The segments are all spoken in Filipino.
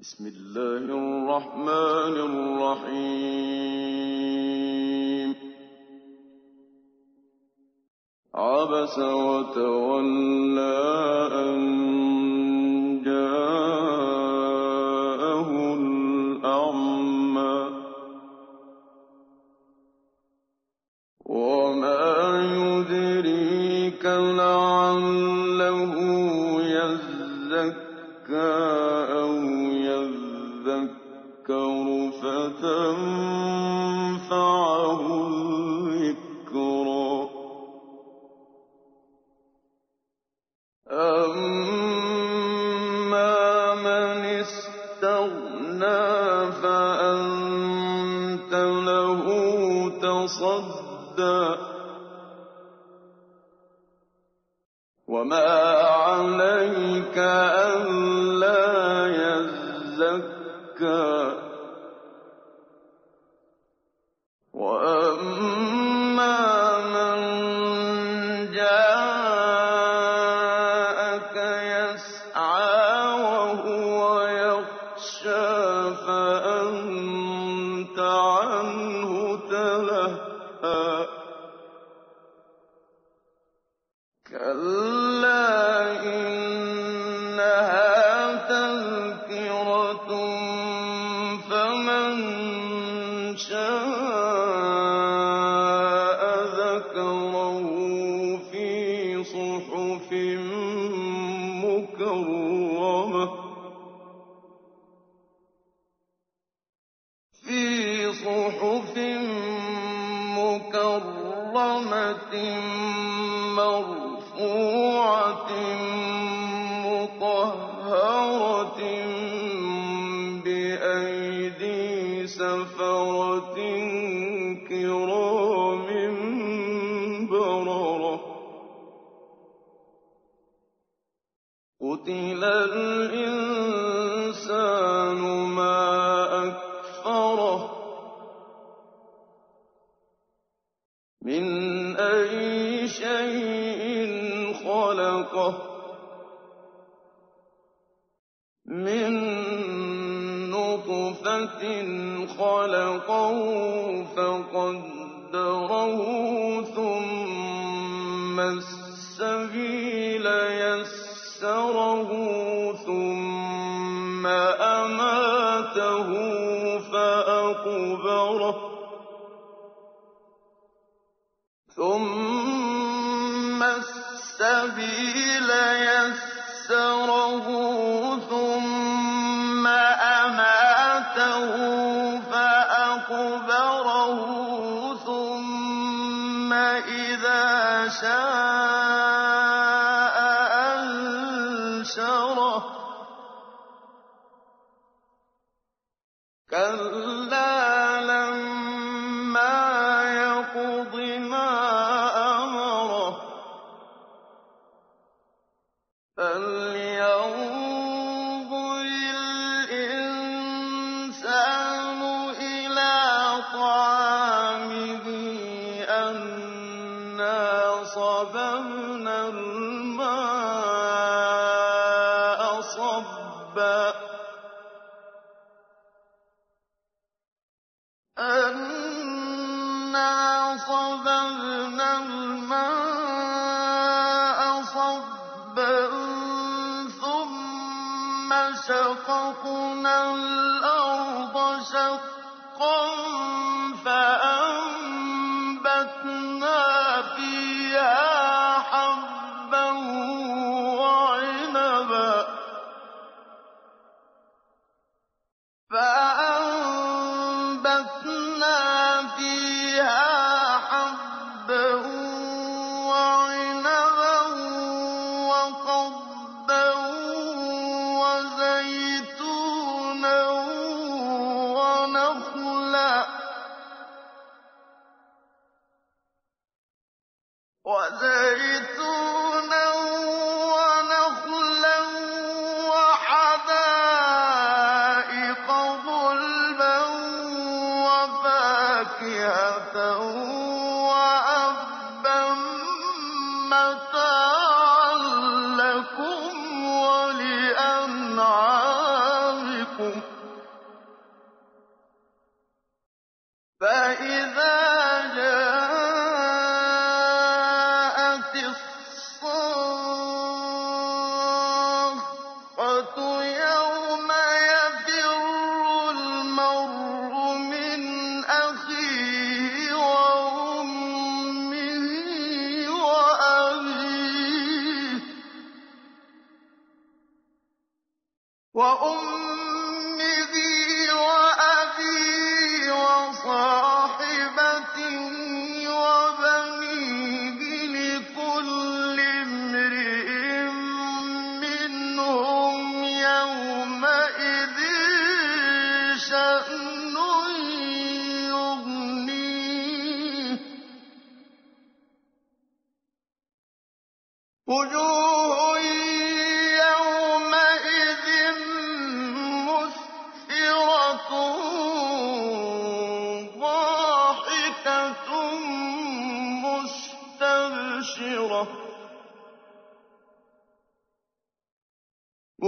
بسم الله الرحمن الرحيم. عبس وتولى أن جاءه الأعمى. وما يدريك لعله يزكى. وما عليك ألا يزكى مكرمة مرفوعة مطهرة بأيدي سفرة كرام بررة قتل الإنسان خلقه فقدره ثم السبيل شاء أنشره. كلا لما يقض ما أمره. فلينظر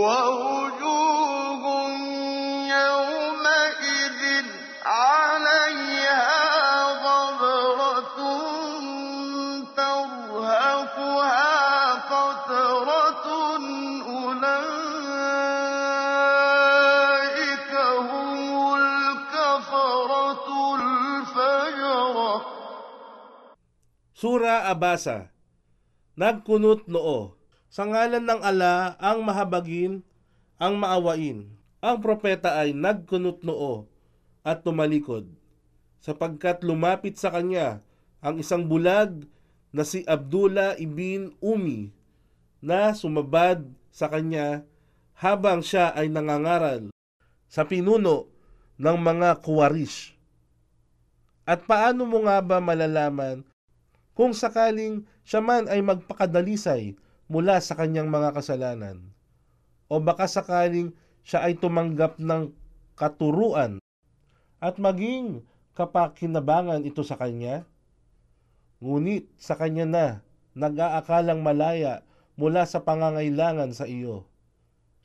ووجوه يومئذ عليها غبرة ترهقها قترة أولئك هم الكفرة الفجرة Sura Abasa. Nagkunot noo. Sa ngalan ng ala ang mahabagin, ang maawain. Ang propeta ay nagkunot noo at tumalikod, sapagkat lumapit sa kanya ang isang bulag na si Abdullah ibn Umi na sumabad sa kanya habang siya ay nangangaral sa pinuno ng mga kuwarish. At paano mo nga ba malalaman kung sakaling siya man ay magpakadalisay mula sa kanyang mga kasalanan? O baka sakaling siya ay tumanggap ng katuruan at maging kapakinabangan ito sa kanya? Ngunit sa kanya na nag-aakalang malaya mula sa pangangailangan sa iyo.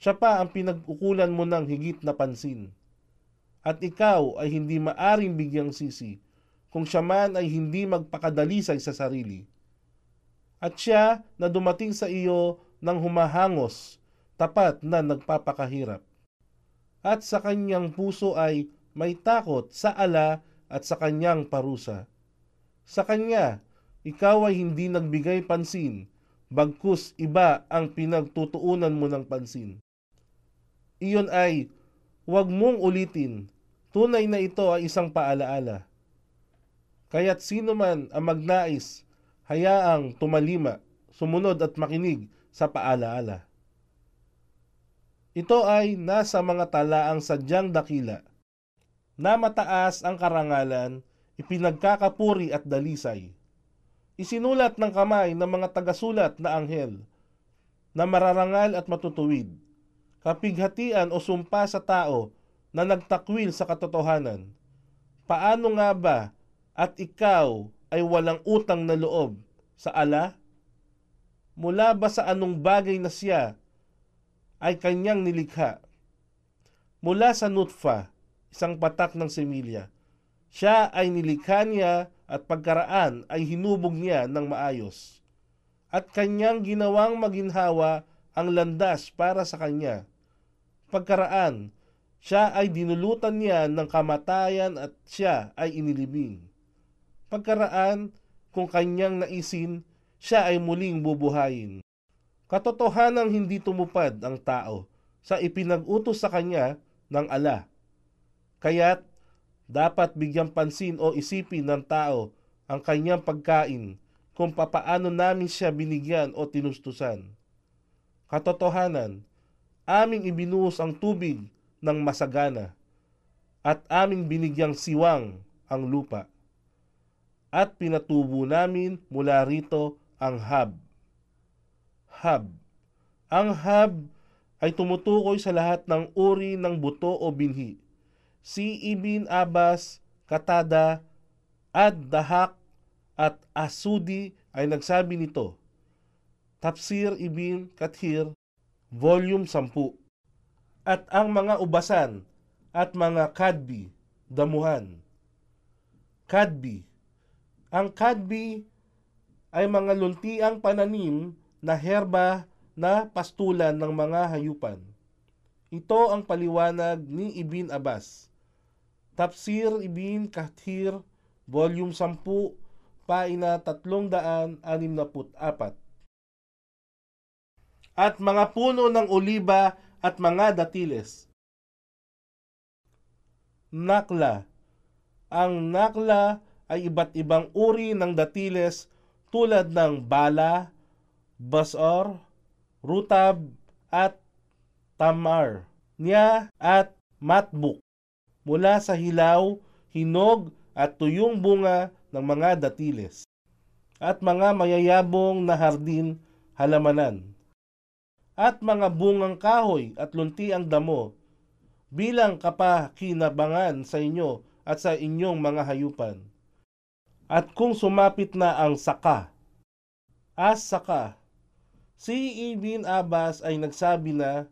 Siya pa ang pinag-ukulan mo ng higit na pansin. At ikaw ay hindi maaring bigyang sisi kung siya man ay hindi magpakadalisay sa sarili. At siya na dumating sa iyo ng humahangos, tapat na nagpapakahirap. At sa kanyang puso ay may takot sa ala at sa kanyang parusa. Sa kanya, ikaw ay hindi nagbigay pansin, bagkus iba ang pinagtutuunan mo ng pansin. Iyon ay, huwag mong ulitin, tunay na ito ay isang paalaala. Kaya't sino man ang magnais, hayaang tumalima, sumunod at makinig sa paalaala. Ito ay nasa mga talaang sadyang dakila, na mataas ang karangalan, ipinagkakapuri at dalisay. Isinulat ng kamay ng mga tagasulat na anghel, na mararangal at matutuwid, kapighatian o sumpa sa tao na nagtakwil sa katotohanan. Paano nga ba at ikaw ay walang utang na loob sa ala? Mula ba sa anong bagay na siya ay kanyang nilikha? Mula sa nutfa, isang patak ng semilya, siya ay nilikha niya at pagkaraan ay hinubog niya ng maayos. At kanyang ginawang maginhawa ang landas para sa kanya. Pagkaraan, siya ay dinulutan niya ng kamatayan at siya ay inilibing. Pagkaraan, kung kanyang naisin, siya ay muling bubuhayin. Katotohanang hindi tumupad ang tao sa ipinag-utos sa kanya ng ala. Kaya't dapat bigyang pansin o isipin ng tao ang kanyang pagkain kung papaano namin siya binigyan o tinustusan. Katotohanan, aming ibinuhos ang tubig ng masagana at aming binigyang siwang ang lupa. At pinatubo namin mula rito ang hab. Hab. Ang hab ay tumutukoy sa lahat ng uri ng buto o binhi. Si Ibn Abbas, Katada, Ad Dahak at Asudi ay nagsabi nito. Tafsir Ibn Kathir, Volume 10. at ang mga ubasan at mga kadbi, damuhan. Kadbi. Ang kadbi ay mga luntiang pananim na herba na pastulan ng mga hayupan. Ito ang paliwanag ni Ibn Abbas. Tafsir Ibn Kathir, Volume 10, Paina 364. At mga puno ng oliba at mga datiles. Nakla. Ang nakla ay iba't ibang uri ng datiles tulad ng bala, basor, rutab, at tamar, niya at matbuk mula sa hilaw, hinog at tuyong bunga ng mga datiles at mga mayayabong na hardin halamanan at mga bungang kahoy at lunti ang damo bilang kapakinabangan sa inyo at sa inyong mga hayupan. At kung sumapit na ang saka, as saka, si Ibn Abbas ay nagsabi na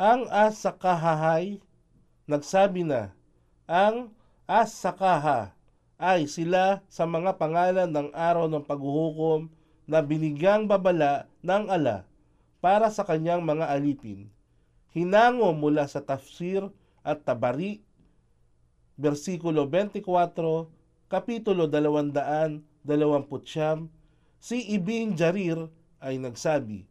ang as sakahahay, nagsabi na ang as-sakaha ay sila sa mga pangalan ng araw ng paghuhukom na binigyang babala ng ala para sa kanyang mga alipin. Hinango mula sa tafsir at tabari, versikulo 24, kapitulo 229, si Ibn Jarir ay nagsabi,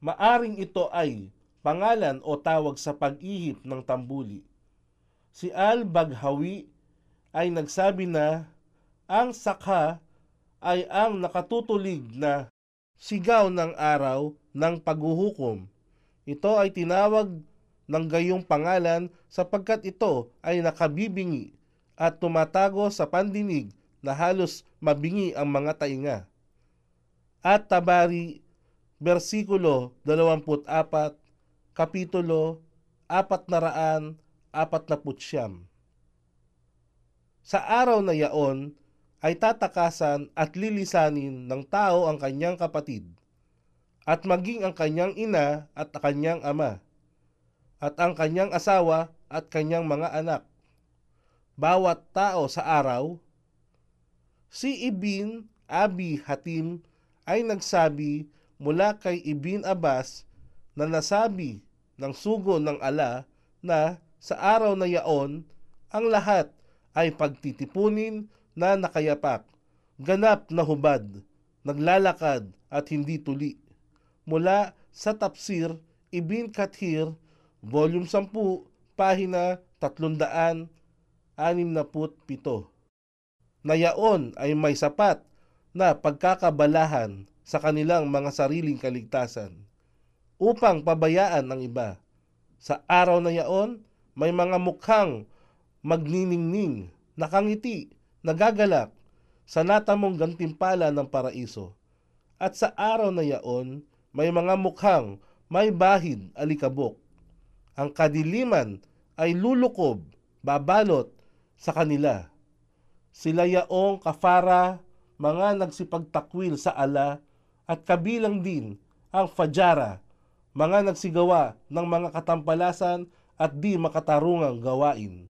Maaring ito ay pangalan o tawag sa pag-ihip ng tambuli si Al-Baghawi ay nagsabi na ang sakha ay ang nakatutulig na sigaw ng araw ng paghuhukom. Ito ay tinawag ng gayong pangalan sapagkat ito ay nakabibingi at tumatago sa pandinig na halos mabingi ang mga tainga. At Tabari, versikulo 24, kapitulo 400 apat na putsyam. Sa araw na yaon ay tatakasan at lilisanin ng tao ang kanyang kapatid, at maging ang kanyang ina at kanyang ama, at ang kanyang asawa at kanyang mga anak. Bawat tao sa araw, si Ibin Abi Hatim ay nagsabi mula kay Ibin Abbas na nasabi ng sugo ng ala na sa araw na yaon, ang lahat ay pagtitipunin na nakayapak, ganap na hubad, naglalakad at hindi tuli. Mula sa Tafsir, Ibn Kathir, Volume 10, Pahina 367. Na yaon ay may sapat na pagkakabalahan sa kanilang mga sariling kaligtasan upang pabayaan ang iba. Sa araw na yaon, may mga mukhang magniningning, nakangiti, nagagalak sa natamong gantimpala ng paraiso. At sa araw na yaon, may mga mukhang may bahid alikabok. Ang kadiliman ay lulukob, babalot sa kanila. Sila yaong kafara, mga nagsipagtakwil sa ala, at kabilang din ang fajara, mga nagsigawa ng mga katampalasan at di makatarungang gawain.